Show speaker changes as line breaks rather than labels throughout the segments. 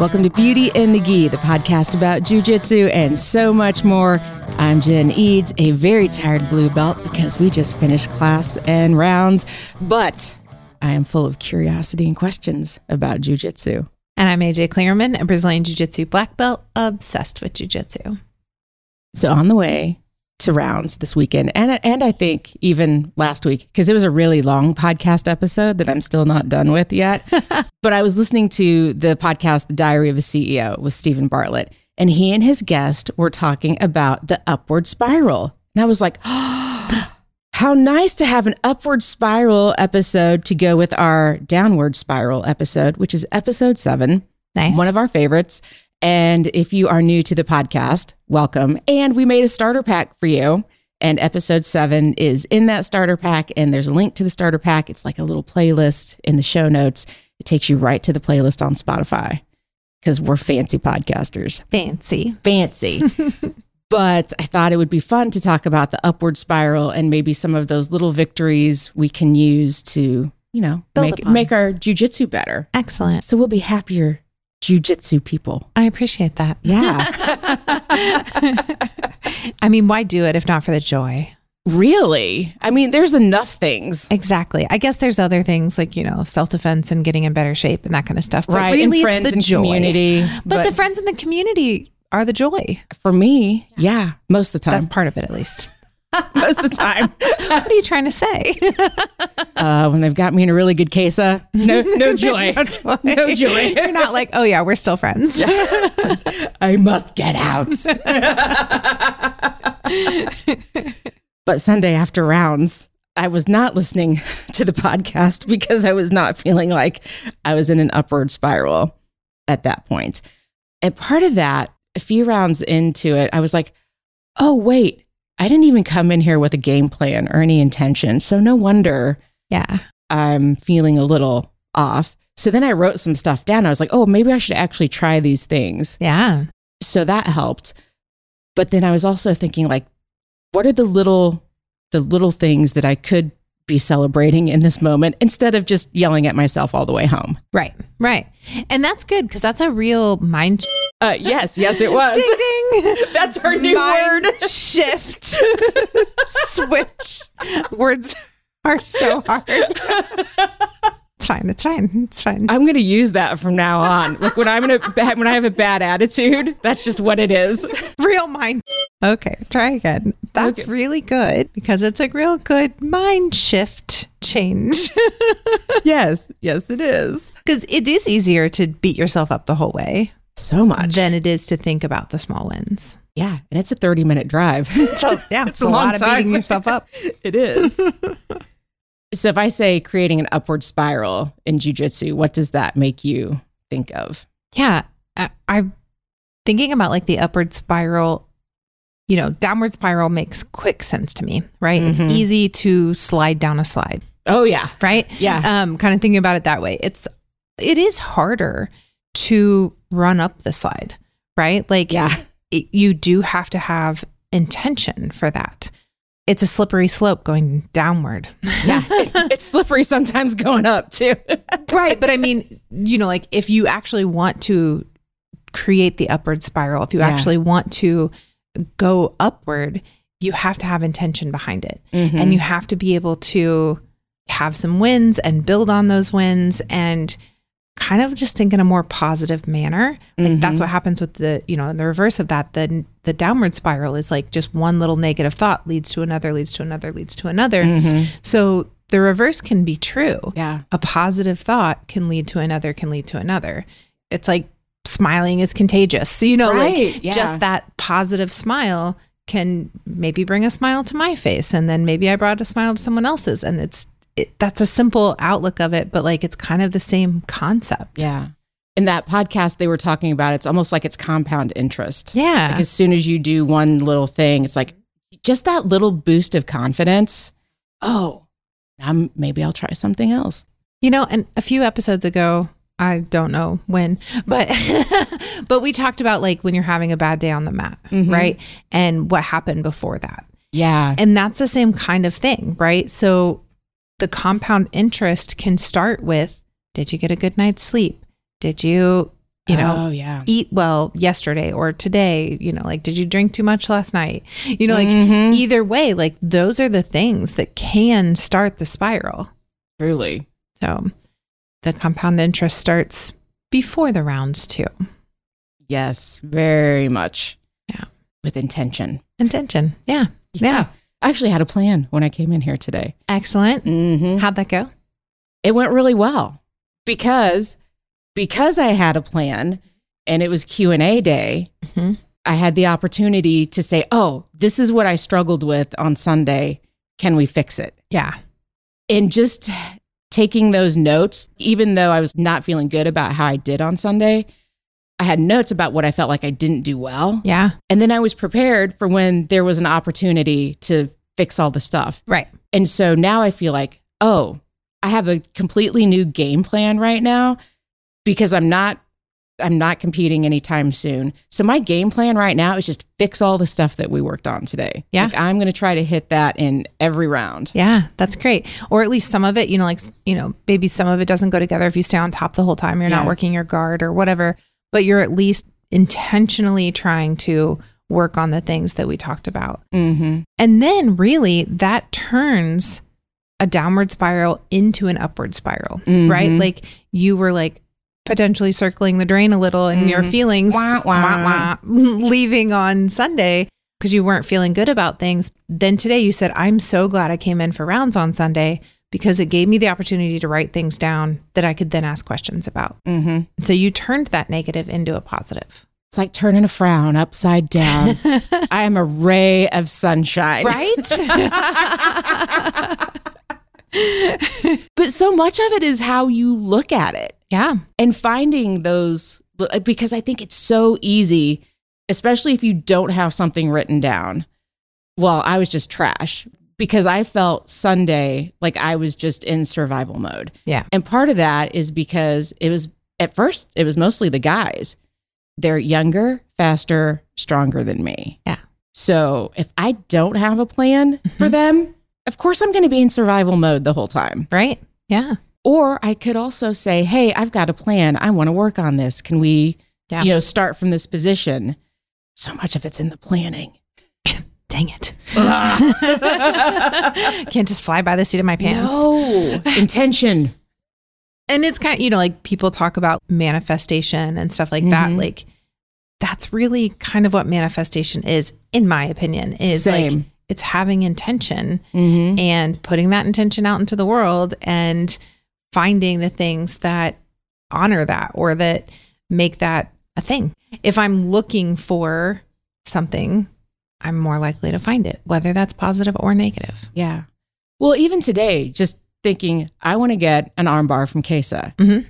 Welcome to Beauty and the Gi, the podcast about jujitsu and so much more. I'm Jen Eads, a very tired blue belt because we just finished class and rounds, but I am full of curiosity and questions about jujitsu.
And I'm AJ Klingerman, a Brazilian Jiu Jitsu black belt, obsessed with Jiu Jitsu.
So on the way to rounds this weekend, and and I think even last week because it was a really long podcast episode that I'm still not done with yet. but I was listening to the podcast, The Diary of a CEO, with Steven Bartlett, and he and his guest were talking about the upward spiral, and I was like. How nice to have an upward spiral episode to go with our downward spiral episode, which is episode seven.
Nice.
One of our favorites. And if you are new to the podcast, welcome. And we made a starter pack for you. And episode seven is in that starter pack. And there's a link to the starter pack. It's like a little playlist in the show notes. It takes you right to the playlist on Spotify because we're fancy podcasters.
Fancy.
Fancy. but I thought it would be fun to talk about the upward spiral and maybe some of those little victories we can use to, you know,
Build
make,
upon.
make our jujitsu better.
Excellent.
So we'll be happier jujitsu people.
I appreciate that.
Yeah.
I mean, why do it if not for the joy?
Really? I mean, there's enough things.
Exactly. I guess there's other things like, you know, self defense and getting in better shape and that kind of stuff. But
right.
really,
and
it's
friends
the
and
joy.
community.
But, the friends in the community are the joy.
for me, yeah, most of the time.
That's part of it, at least.
Most of the time.
what are you trying to say?
uh, when they've got me in a really good case, uh, no, no joy.
no joy.
No joy.
You're not like, oh, yeah, we're still friends.
I must get out. but Sunday after rounds, I was not listening to the podcast because I was not feeling like I was in an upward spiral at that point. And part of that, a few rounds into it, I was like, oh, wait, I didn't even come in here with a game plan or any intention. So no wonder
yeah.
I'm feeling a little off. So then I wrote some stuff down. I was like, oh, maybe I should actually try these things
Yeah.
so that helped but then i was also thinking like what are the little the little things that i could be celebrating in this moment instead of just yelling at myself all the way home
Right. Right. And that's good because that's a real mind
uh, yes yes it was
ding ding.
that's our new
mind
word
shift switch. Words are so hard. It's fine. It's fine. It's fine.
i'm going to use that from now on like when i'm in a bad when i have a bad attitude that's just what it is
real mind. Okay, try again. That's
Okay.
really good because it's a real good mind shift change.
yes yes it is
Because it is easier to beat yourself up the whole way
so much
than it is to think about the small wins.
yeah and it's a 30 minute drive
So yeah, it's,
a
a,
long
lot of
time.
beating yourself up.
It is. so if I say creating an upward spiral in jujitsu, what does that make you think of?
Yeah, I, I'm thinking about like the upward spiral. You know, downward spiral makes quick sense to me, right?
Mhm.
It's easy to slide down a slide,
Oh yeah.
right?
Yeah.
Um, kind of thinking about it that way. It's it is harder to run up the slide, right? Like
Yeah.
it, you do have to have intention for that. It's a slippery slope going downward.
Yeah. It- it's slippery sometimes going up too.
right. But I mean, you know, like if you actually want to create the upward spiral, if you
Yeah.
actually want to go upward, you have to have intention behind it.
Mm-hmm.
And you have to be able to have some wins and build on those wins and kind of just think in a more positive manner. Like
Mhm.
that's what happens with the, you know, in the reverse of that, the the downward spiral is like just one little negative thought leads to another, leads to another, leads to another.
Mhm.
So the reverse can be true
Yeah.
a positive thought can lead to another can lead to another it's like smiling is contagious so you know
Right,
like
yeah.
just that positive smile can maybe bring a smile to my face and then maybe i brought a smile to someone else's and it's it, that's a simple outlook of it but like it's kind of the same concept
Yeah. In that podcast, they were talking about it's almost like it's compound interest.
yeah
Like as soon as you do one little thing, it's like just that little boost of confidence. Oh, now maybe I'll try something else.
You know, and a few episodes ago, I don't know when, but but we talked about like when you're having a bad day on the mat,
Mhm.
right? And what happened before that.
Yeah.
And that's the same kind of thing, right? So the compound interest can start with did you get a good night's sleep? Did you you know,
oh yeah.
eat well yesterday or today, you know, like did you drink too much last night? You know, like
Mhm.
either way, like those are the things that can start the spiral.
Truly.
So the compound interest starts before the rounds too.
Yes, very much.
Yeah.
With intention.
Intention. Yeah. Yeah.
I actually had a plan when I came in here today.
Excellent.
Mm-hmm.
How'd that go?
It went really well because because I had a plan and it was Q&A day.
Mhm.
I had the opportunity to say, "Oh, this is what I struggled with on Sunday. Can we fix it?"
Yeah.
and just taking those notes, even though I was not feeling good about how I did on Sunday, I had notes about what I felt like I didn't do well.
Yeah.
And then I was prepared for when there was an opportunity to fix all the stuff.
Right.
And so now I feel like, oh, I have a completely new game plan right now because I'm not I'm not competing anytime soon. So my game plan right now is just fix all the stuff that we worked on today.
Yeah.
Like I'm going to try to hit that in every round.
Yeah, that's great. Or at least some of it, you know, like, you know, maybe some of it doesn't go together if you stay on top the whole time, you're not working your guard or whatever, but you're at least intentionally trying to work on the things that we talked about.
Mhm.
And then really that turns a downward spiral into an upward spiral, right?
Mhm.
Like you were like potentially circling the drain a little in your
Mhm.
feelings,
wah. wah,
wah, leaving on Sunday because you weren't feeling good about things. Then today you said, I'm so glad I came in for rounds on Sunday because it gave me the opportunity to write things down that I could then ask questions about.
Mhm.
So you turned that negative into a positive.
It's like turning a frown upside down. I am a ray of sunshine.
Right?
But so much of it is how you look at it
yeah.
and finding those, because I think it's so easy, especially if you don't have something written down. Well, I was just trash because I felt Sunday like I was just in survival mode.
Yeah.
And part of that is because it was, at first, it was mostly the guys. They're younger, faster, stronger than me.
Yeah.
So if I don't have a plan mm-hmm. for them, of course I'm going to be in survival mode the whole time.
Right? Yeah.
Or I could also say, "Hey, I've got a plan. I want to work on this. Can we,
Yeah.
you know, start from this position?" So much of it's in the planning.
Dang it. Can't just fly by the seat of my pants.
No intention.
And it's kind of, you know, like people talk about manifestation and stuff like that.
Mhm.
Like that's really kind of what manifestation is, in my opinion, is like it's having intention
Mm-hmm.
and putting that intention out into the world and finding the things that honor that or that make that a thing. If I'm looking for something, I'm more likely to find it, whether that's positive or negative.
Yeah. Well, even today, just thinking, I want to get an armbar from Kesa,
Mhm.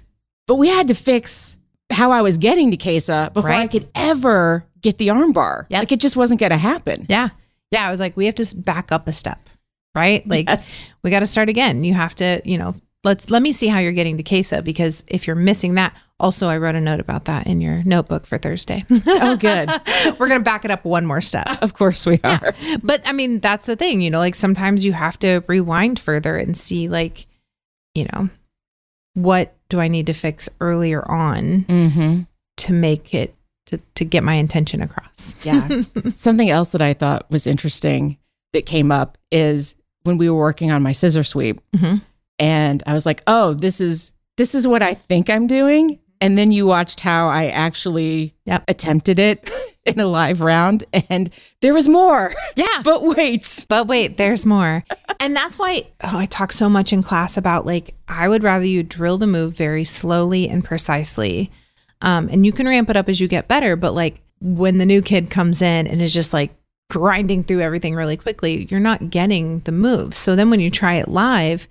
but we had to fix how I was getting to Kesa before I could ever get the armbar.
Yep.
Like it just wasn't going to happen.
Yeah. Yeah. I was like, we have to back up a step, right? Like,
Yes.
we got to start again. You have to, you know, let's let me see how you're getting to Kesa because if you're missing that, also I wrote a note about that in your notebook for Thursday.
Oh, good.
We're gonna back it up one more step.
of course we are.
But I mean, that's the thing, you know, like sometimes you have to rewind further and see like, you know, what do I need to fix earlier on
Mm-hmm.
to make it to, to get my intention across.
Yeah. Something else that I thought was interesting that came up is when we were working on my scissor sweep
Mhm.
And I was like, "Oh, this is this is what I think I'm doing." And then you watched how I actually
Yep.
attempted it in a live round and there was more.
Yeah.
But wait.
But wait, there's more. and that's why oh, I talk so much in class about like, I would rather you drill the move very slowly and precisely. Um, and you can ramp it up as you get better. But like when the new kid comes in and is just like grinding through everything really quickly, you're not getting the move. So then when you try it live,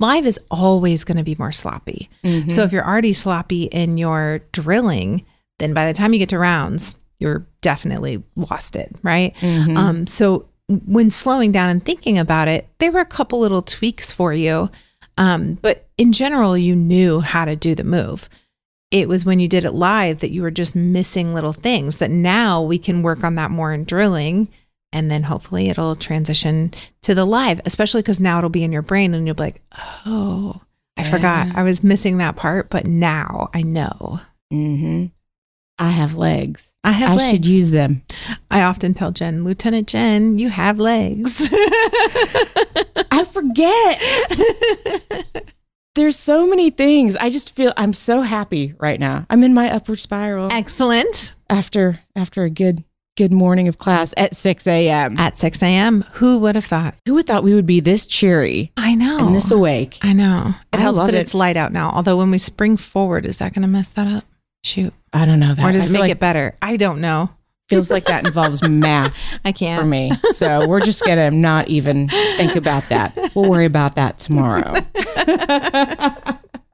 live is always going to be more sloppy. So if you're already sloppy in your drilling, then by the time you get to rounds, you're definitely lost it, right?
Mhm.
Um, so when slowing down and thinking about it, there were a couple little tweaks for you. Um, but in general, you knew how to do the move. It was when you did it live that you were just missing little things that now we can work on that more in drilling. And then hopefully it'll transition to the live, especially because now it'll be in your brain and you'll be like, oh, I forgot. I was missing that part, but now I know.
hmm I have legs.
I have
I
legs.
should use them.
I often tell Jen, Lieutenant Jen, you have legs.
I forget. There's so many things. I just feel I'm so happy right now. I'm in my upward spiral
Excellent.
after after a good good morning of class at 6 a.m.
At 6 a.m. Who would have thought?
Who would thought we would be this cheery
I know.
and this awake?
I know. It
I
helps that
it.
it's light out now. Although when we spring forward, is that going to mess that up? Shoot.
I don't know that.
Or does
I
it make
like,
it better? I don't know.
feels like that involves math
I can't.
For me. So we're just gonna not even think about that. We'll worry about that tomorrow.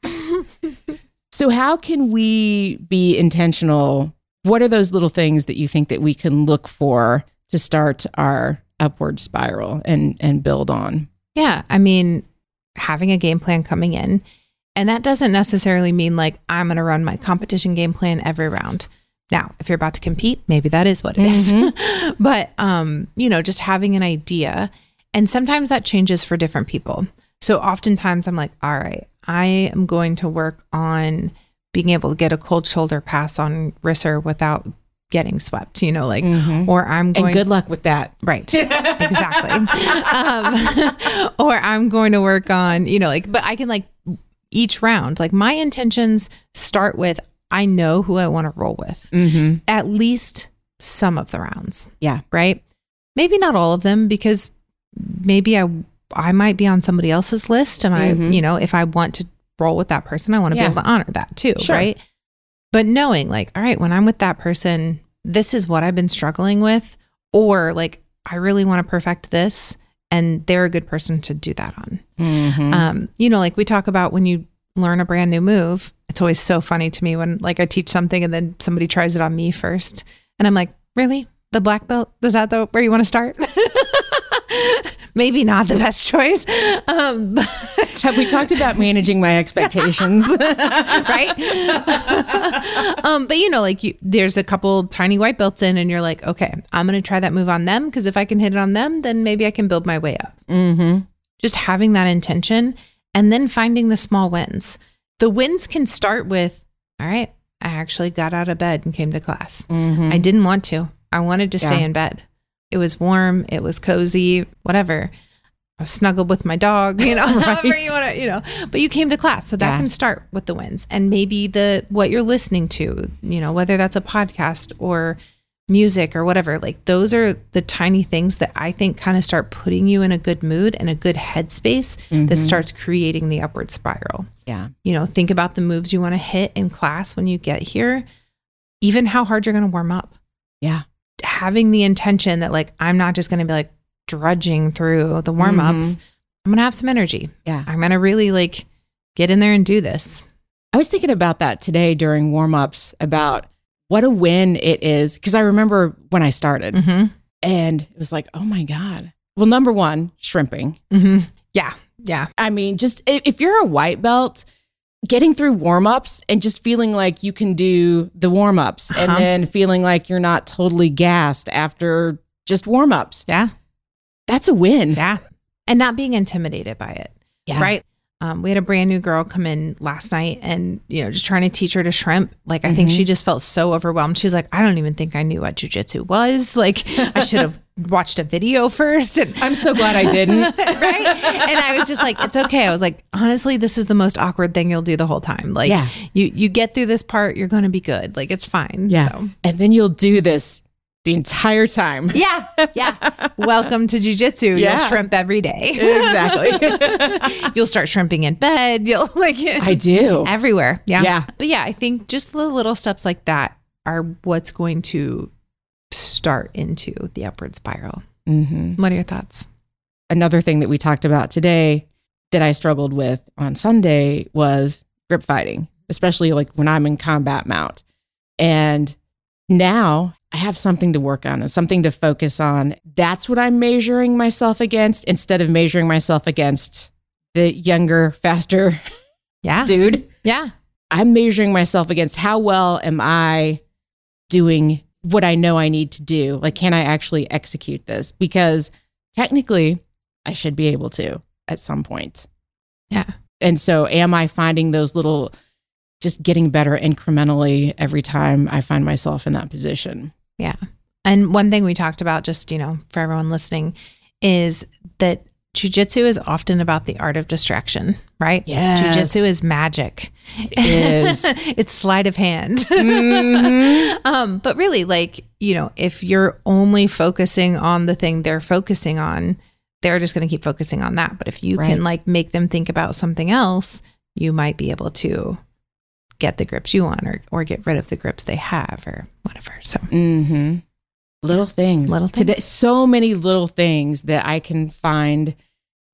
so how can we be intentional? What are those little things that you think that we can look for to start our upward spiral and and build on?
Yeah. I mean, having a game plan coming in. And that doesn't necessarily mean like I'm going to run my competition game plan every round. Now, if you're about to compete, maybe that is what it is. but um, you know, just having an idea and sometimes that changes for different people. So oftentimes I'm like, all right, I am going to work on being able to get a cold shoulder pass on Risser without getting swept, you know, like or I'm going
And good luck with that.
Right. Exactly. um, or I'm going to work on, you know, like, but I can like each round, like my intentions start with I know who I want to roll with
Mm-hmm.
at least some of the rounds,
Yeah.
right? Maybe not all of them because maybe I I might be on somebody else's list and I,
Mhm.
you know, if I want to roll with that person, I want to
Yeah.
be able to honor that too,
Sure.
right? But knowing like, all right, when I'm with that person, this is what I've been struggling with or like I really want to perfect this and they're a good person to do that on.
Mm-hmm.
Um, you know, like we talk about when you learn a brand new move, it's always so funny to me when like I teach something and then somebody tries it on me first. And I'm like, really? The black belt? Is that the where you want to start? Maybe not the best choice. Um, but,
Have we talked about managing my expectations?
right? um, but you know, like you, there's a couple tiny white belts in, and you're like, okay, I'm going to try that move on them because if I can hit it on them, then maybe I can build my way up.
mm-hmm.
just having that intention and then finding the small wins. The wins can start with, all right, I actually got out of bed and came to class.
Mm-hmm.
I didn't want to. I wanted to stay in bed. It was warm, it was cozy, whatever. I snuggled with my dog, you know, however
Right.
you want to, you know. But you came to class, so that
Yeah.
can start with the wins, and maybe the what you're listening to, you know, whether that's a podcast or music or whatever. Like those are the tiny things that I think kind of start putting you in a good mood and a good headspace
Mm-hmm.
that starts creating the upward spiral.
Yeah.
You know, think about the moves you want to hit in class when you get here, even how hard you're going to warm up
Yeah.
Having the intention that like I'm not just going to be like drudging through the warm ups. I'm going to have some energy.
Yeah.
I'm going to really like get in there and do this.
I was thinking about that today during warm ups about what a win it is. Because I remember when I started
Mm-hmm.
and it was like, oh my God. Well, number one, shrimping.
Mm-hmm. Yeah. Yeah.
I mean, just if you're a white belt, getting through warm ups and just feeling like you can do the warm ups and
Uh-huh.
then feeling like you're not totally gassed after just warm ups,
Yeah.
that's a win.
Yeah. And not being intimidated by it.
Yeah.
Right. Um, we had a brand new girl come in last night and, you know, just trying to teach her to shrimp. Like, I think she just felt so overwhelmed. She's like, I don't even think I knew what jujitsu was. Like, I should have watched a video first. And
I'm so glad I didn't.
right? And I was just like, it's okay. I was like, honestly, this is the most awkward thing you'll do the whole time. Like,
Yeah.
you you get through this part, you're going to be good. Like, it's fine.
Yeah.
So.
And then you'll do this the entire time.
Yeah, yeah. Welcome to jujitsu.
Yeah.
You'll shrimp every day.
Exactly.
You'll start shrimping in bed. You'll like
I do.
everywhere. Yeah,
Yeah.
But yeah, I think just the little steps like that are what's going to start into the upward spiral.
hmm
What are your thoughts?
Another thing that we talked about today that I struggled with on Sunday was grip fighting, especially like when I'm in combat mount. And now I have something to work on and something to focus on. That's what I'm measuring myself against instead of measuring myself against the younger, faster
Yeah,
dude.
yeah,
I'm measuring myself against how well am I doing what I know I need to do? Like, can I actually execute this? Because technically, I should be able to at some point.
yeah.
And so, am I finding those little just getting better incrementally every time I find myself in that position.
Yeah. And one thing we talked about, just, you know, for everyone listening, is that jujitsu is often about the art of distraction, right?
Yes.
Jujitsu is magic.
It is.
it's sleight of hand.
Mhm.
um, but really, like, you know, if you're only focusing on the thing they're focusing on, they're just going to keep focusing on that. But if you
Right.
can, like, make them think about something else, you might be able to get the grips you want or, or get rid of the grips they have or whatever. So,
hmm Little things.
Little
Today,
things.
so many little things that I can find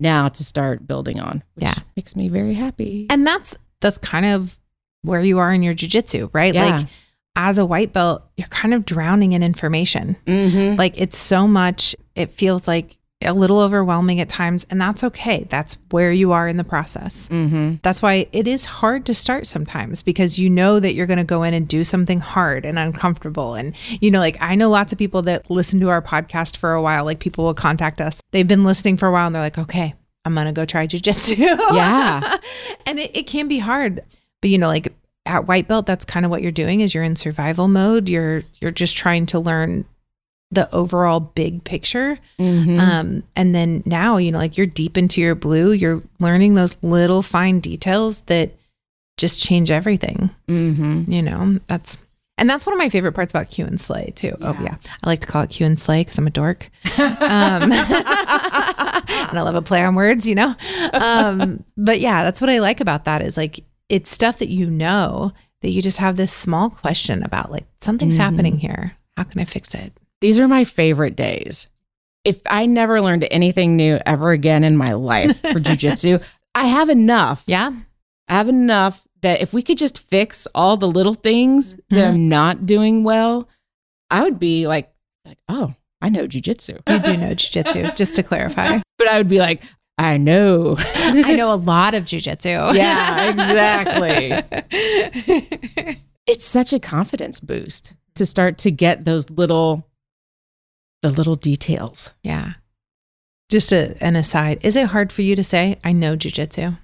now to start building on. Which
Yeah.
makes me very happy.
and that's, that's kind of where you are in your jujitsu, right?
Yeah.
Like, as a white belt, you're kind of drowning in information.
hmm
Like it's so much, it feels like a little overwhelming at times, and that's okay. That's where you are in the process.
hmm
That's why it is hard to start sometimes because you know that you're going to go in and do something hard and uncomfortable. And, you know, like I know lots of people that listen to our podcast for a while, like people will contact us. They've been listening for a while and they're like, okay, I'm going to go try jujitsu.
Yeah.
and it, it can be hard. But, you know, like at white belt, that's kind of what you're doing is you're in survival mode. You're, you're just trying to learn the overall big picture.
hmm
Um, and then now, you know, like you're deep into your blue, you're learning those little fine details that just change everything.
hmm
You know, that's, and that's one of my favorite parts about Q and Slay too. Oh
Yeah.
yeah. I like to call it Q and Slay because I'm a dork. Um, and I love a play on words, you know? Um, but yeah, that's what I like about that is like, it's stuff that you know that you just have this small question about like something's
Mhm.
happening here. How can I fix it?
These are my favorite days. If I never learned anything new ever again in my life for jujitsu, I have enough.
Yeah.
I have enough that if we could just fix all the little things that mm-hmm. I'm not doing well, I would be like, like, oh, I know jujitsu.
You do know jujitsu, just to clarify.
But I would be like, I know.
I know a lot of jujitsu.
Yeah, exactly. it's such a confidence boost to start to get those little the little details.
yeah. Just a, an aside. Is it hard for you to say, I know jujitsu?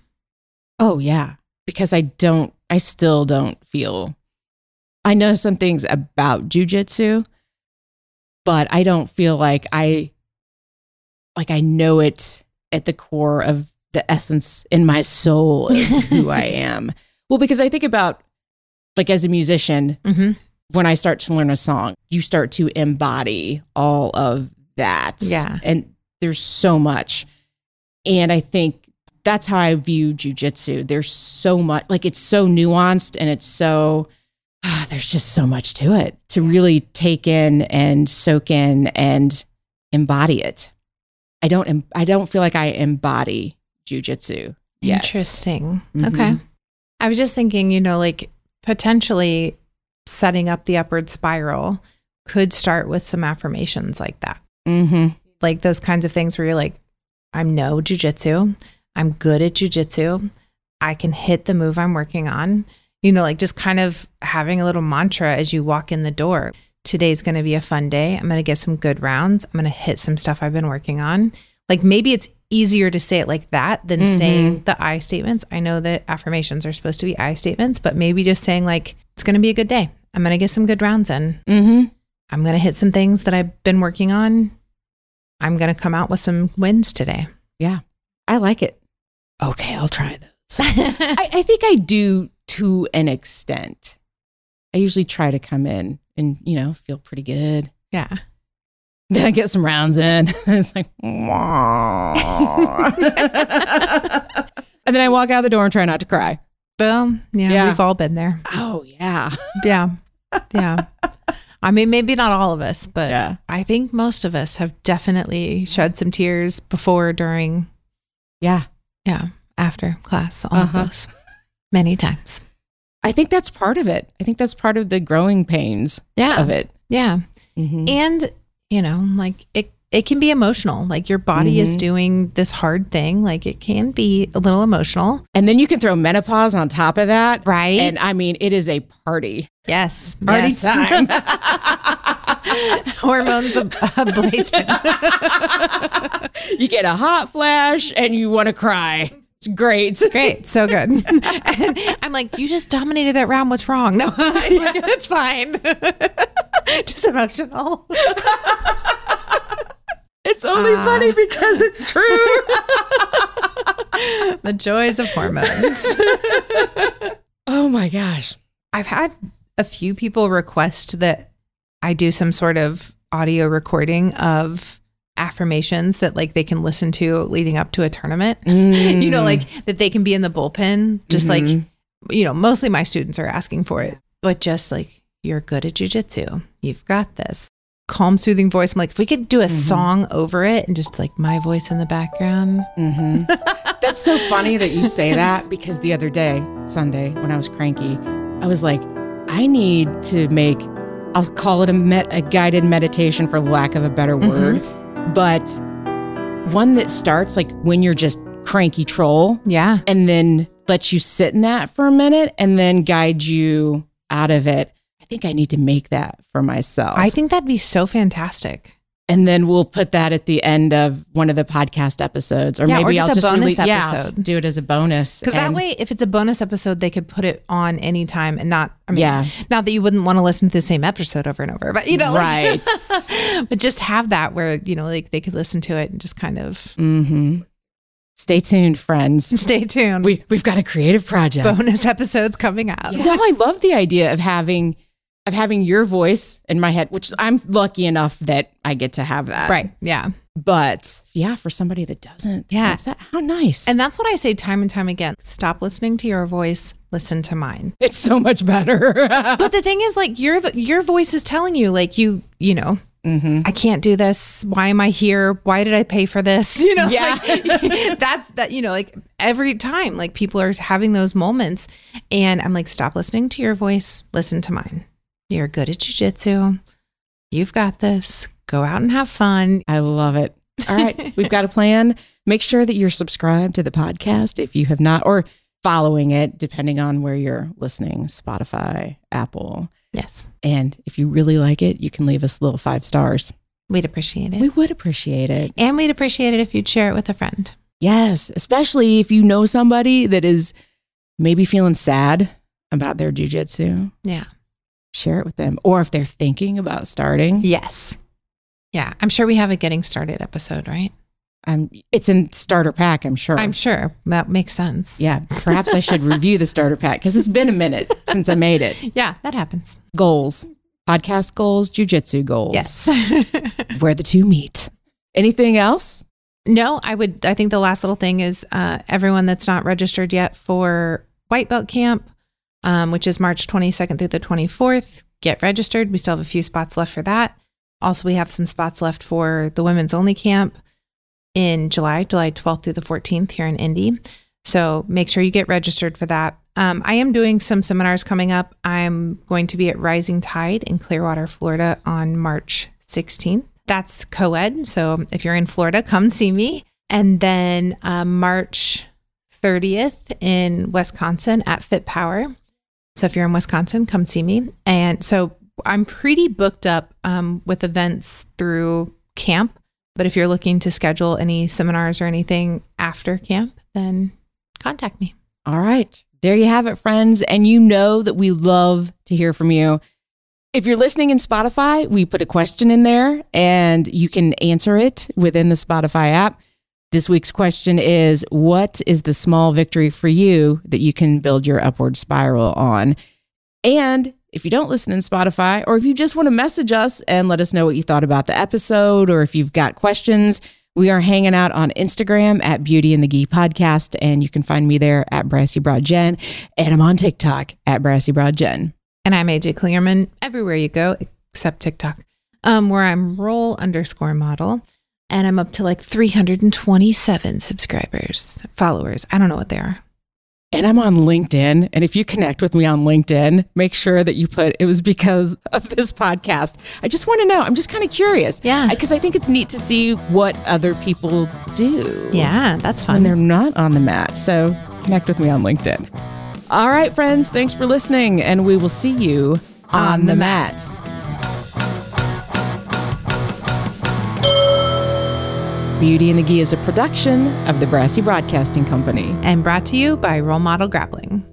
Oh yeah, because I don't I still don't feel I know some things about jujitsu, but I don't feel like I like I know it at the core of the essence in my soul of who I am. Well, because I think about like as a musician,
Mm-hmm.
When I start to learn a song, you start to embody all of that.
Yeah.
And there's so much. And I think that's how I view jujitsu. There's so much, like it's so nuanced and it's so, ah, there's just so much to it to really take in and soak in and embody it. I don't, I don't feel like I embody jujitsu.
Interesting.
Mhm.
Okay. I was just thinking, you know, like potentially setting up the upward spiral could start with some affirmations like that.
Mm-hmm.
Like those kinds of things where you're like, I'm no jujitsu. I'm good at jujitsu. I can hit the move I'm working on. You know, like just kind of having a little mantra as you walk in the door. Today's going to be a fun day. I'm going to get some good rounds. I'm going to hit some stuff I've been working on. Like maybe it's easier to say it like that than
Mhm.
saying the I statements. I know that affirmations are supposed to be I statements, but maybe just saying like, it's going to be a good day. I'm going to get some good rounds in.
Mm-hmm.
I'm going to hit some things that I've been working on. I'm going to come out with some wins today. Yeah.
I like it. Okay, I'll try those. I, I think I do to an extent. I usually try to come in and, you know, feel pretty good.
yeah.
Then I get some rounds in. it's like, and then I walk out the door and try not to cry.
Boom. Yeah,
Yeah.
We've all been there.
Oh, yeah.
Yeah. Yeah. I mean, maybe not all of us, but
Yeah.
I think most of us have definitely shed some tears before, during,
Yeah.
yeah, after class, all
Uh-huh.
of those many times.
I think that's part of it. I think that's part of the growing pains
Yeah.
of it.
Yeah.
Mhm.
And, you know, like it, it can be emotional. Like your body is
Mhm.
doing this hard thing. Like it can be a little emotional.
And then you can throw menopause on top of that.
Right.
And I mean, it is a party.
yes.
Party
yes.
time.
Hormones ab- ablazing.
you get a hot flash and you want to cry. It's great.
Great, so good. and I'm like, you just dominated that round. What's wrong? No, it's fine. Just emotional.
It's only
Ah.
funny because it's true.
the joys of hormones.
oh my gosh.
I've had a few people request that I do some sort of audio recording of affirmations that like they can listen to leading up to a tournament. you know, like that they can be in the bullpen, just like, you know, mostly my students are asking for it, but just like, you're good at jujitsu. You've got this. Calm, soothing voice. I'm like, if we could do a song over it and just like my voice in the background.
Mm-hmm. That's so funny that you say that because the other day, Sunday, when I was cranky, I was like, I need to make, I'll call it a, met, a guided meditation for lack of a better word, but one that starts like when you're just cranky troll
Yeah.
and then lets you sit in that for a minute and then guide you out of it. I think I need to make that for myself.
I think that'd be so fantastic.
and then we'll put that at the end of one of the podcast episodes, or
Yeah, or
maybe
just
I'll
a
just
bonus
yeah, I'll
episode.
just do it as a bonus.
Because that way, if it's a bonus episode, they could put it on anytime and not, I mean,
Yeah.
not that you wouldn't want to listen to the same episode over and over, but you know, like-
Right.
but just have that where, you know, like they could listen to it and just kind of
hmm Stay tuned, friends.
stay tuned.
We we've got a creative project.
bonus episodes coming out.
No, I love the idea of having of having your voice in my head, which I'm lucky enough that I get to have that.
Right. Yeah.
But yeah, for somebody that doesn't,
Yeah.
that's that, how nice.
And that's what I say time and time again. Stop listening to your voice, listen to mine.
it's so much better.
But the thing is like your your voice is telling you like you, you know,
mm-hmm.
I can't do this. Why am I here? Why did I pay for this? You know,
Yeah.
like, that's that, you know, like every time, like people are having those moments. And I'm like, stop listening to your voice, listen to mine. You're good at jujitsu. You've got this. Go out and have fun.
I love it. All right, we've got a plan. Make sure that you're subscribed to the podcast if you have not, or following it, depending on where you're listening Spotify, Apple.
Yes.
And if you really like it, you can leave us a little five stars.
We'd appreciate it.
We would appreciate it.
and we'd appreciate it if you'd share it with a friend.
Yes, especially if you know somebody that is maybe feeling sad about their jujitsu.
Yeah.
Share it with them. Or if they're thinking about starting,
Yes. Yeah. I'm sure we have a getting started episode, right?
um, it's in starter pack, I'm sure.
I'm sure that makes sense.
yeah, perhaps I should review the starter pack because it's been a minute since I made it.
Yeah, that happens.
Goals, podcast goals, jujitsu goals.
Yes.
Where the two meet. Anything else?
no, I would, I think the last little thing is uh, everyone that's not registered yet for White Belt Camp, um, which is March 22nd through the 24th, get registered. We still have a few spots left for that. Also, we have some spots left for the women's only camp in July, July 12th through the 14th here in Indy. So make sure you get registered for that. Um, I am doing some seminars coming up. I'm going to be at Rising Tide in Clearwater, Florida on March 16th. That's co ed. So if you're in Florida, come see me. And then uh, March 30th in Wisconsin at Fit Power. So if you're in Wisconsin, come see me. And so I'm pretty booked up um, with events through camp. But if you're looking to schedule any seminars or anything after camp, then contact me.
All right. There you have it, friends. And you know that we love to hear from you. If you're listening in Spotify, we put a question in there and you can answer it within the Spotify app. This week's question is What is the small victory for you that you can build your upward spiral on? And if you don't listen in Spotify, or if you just want to message us and let us know what you thought about the episode, or if you've got questions, we are hanging out on Instagram at Beauty and the Gi Podcast, and you can find me there at Brassy Broad Jen, and I'm on TikTok at Brassy Broad Jen.
And I'm AJ Clearman everywhere you go except TikTok, um, where I'm roll underscore model. And I'm up to like 327 subscribers, followers. I don't know what they are.
And I'm on LinkedIn. And if you connect with me on LinkedIn, make sure that you put it was because of this podcast. I just want to know. I'm just kind of curious.
Yeah.
Because I think it's neat to see what other people do.
Yeah, that's
when
fun.
they're not on the mat. So connect with me on LinkedIn. All right, friends, thanks for listening, and we will see you on, the mat. Beauty and the Gi is a production of the Brassy Broadcasting Company.
And brought to you by Roll Model Grappling.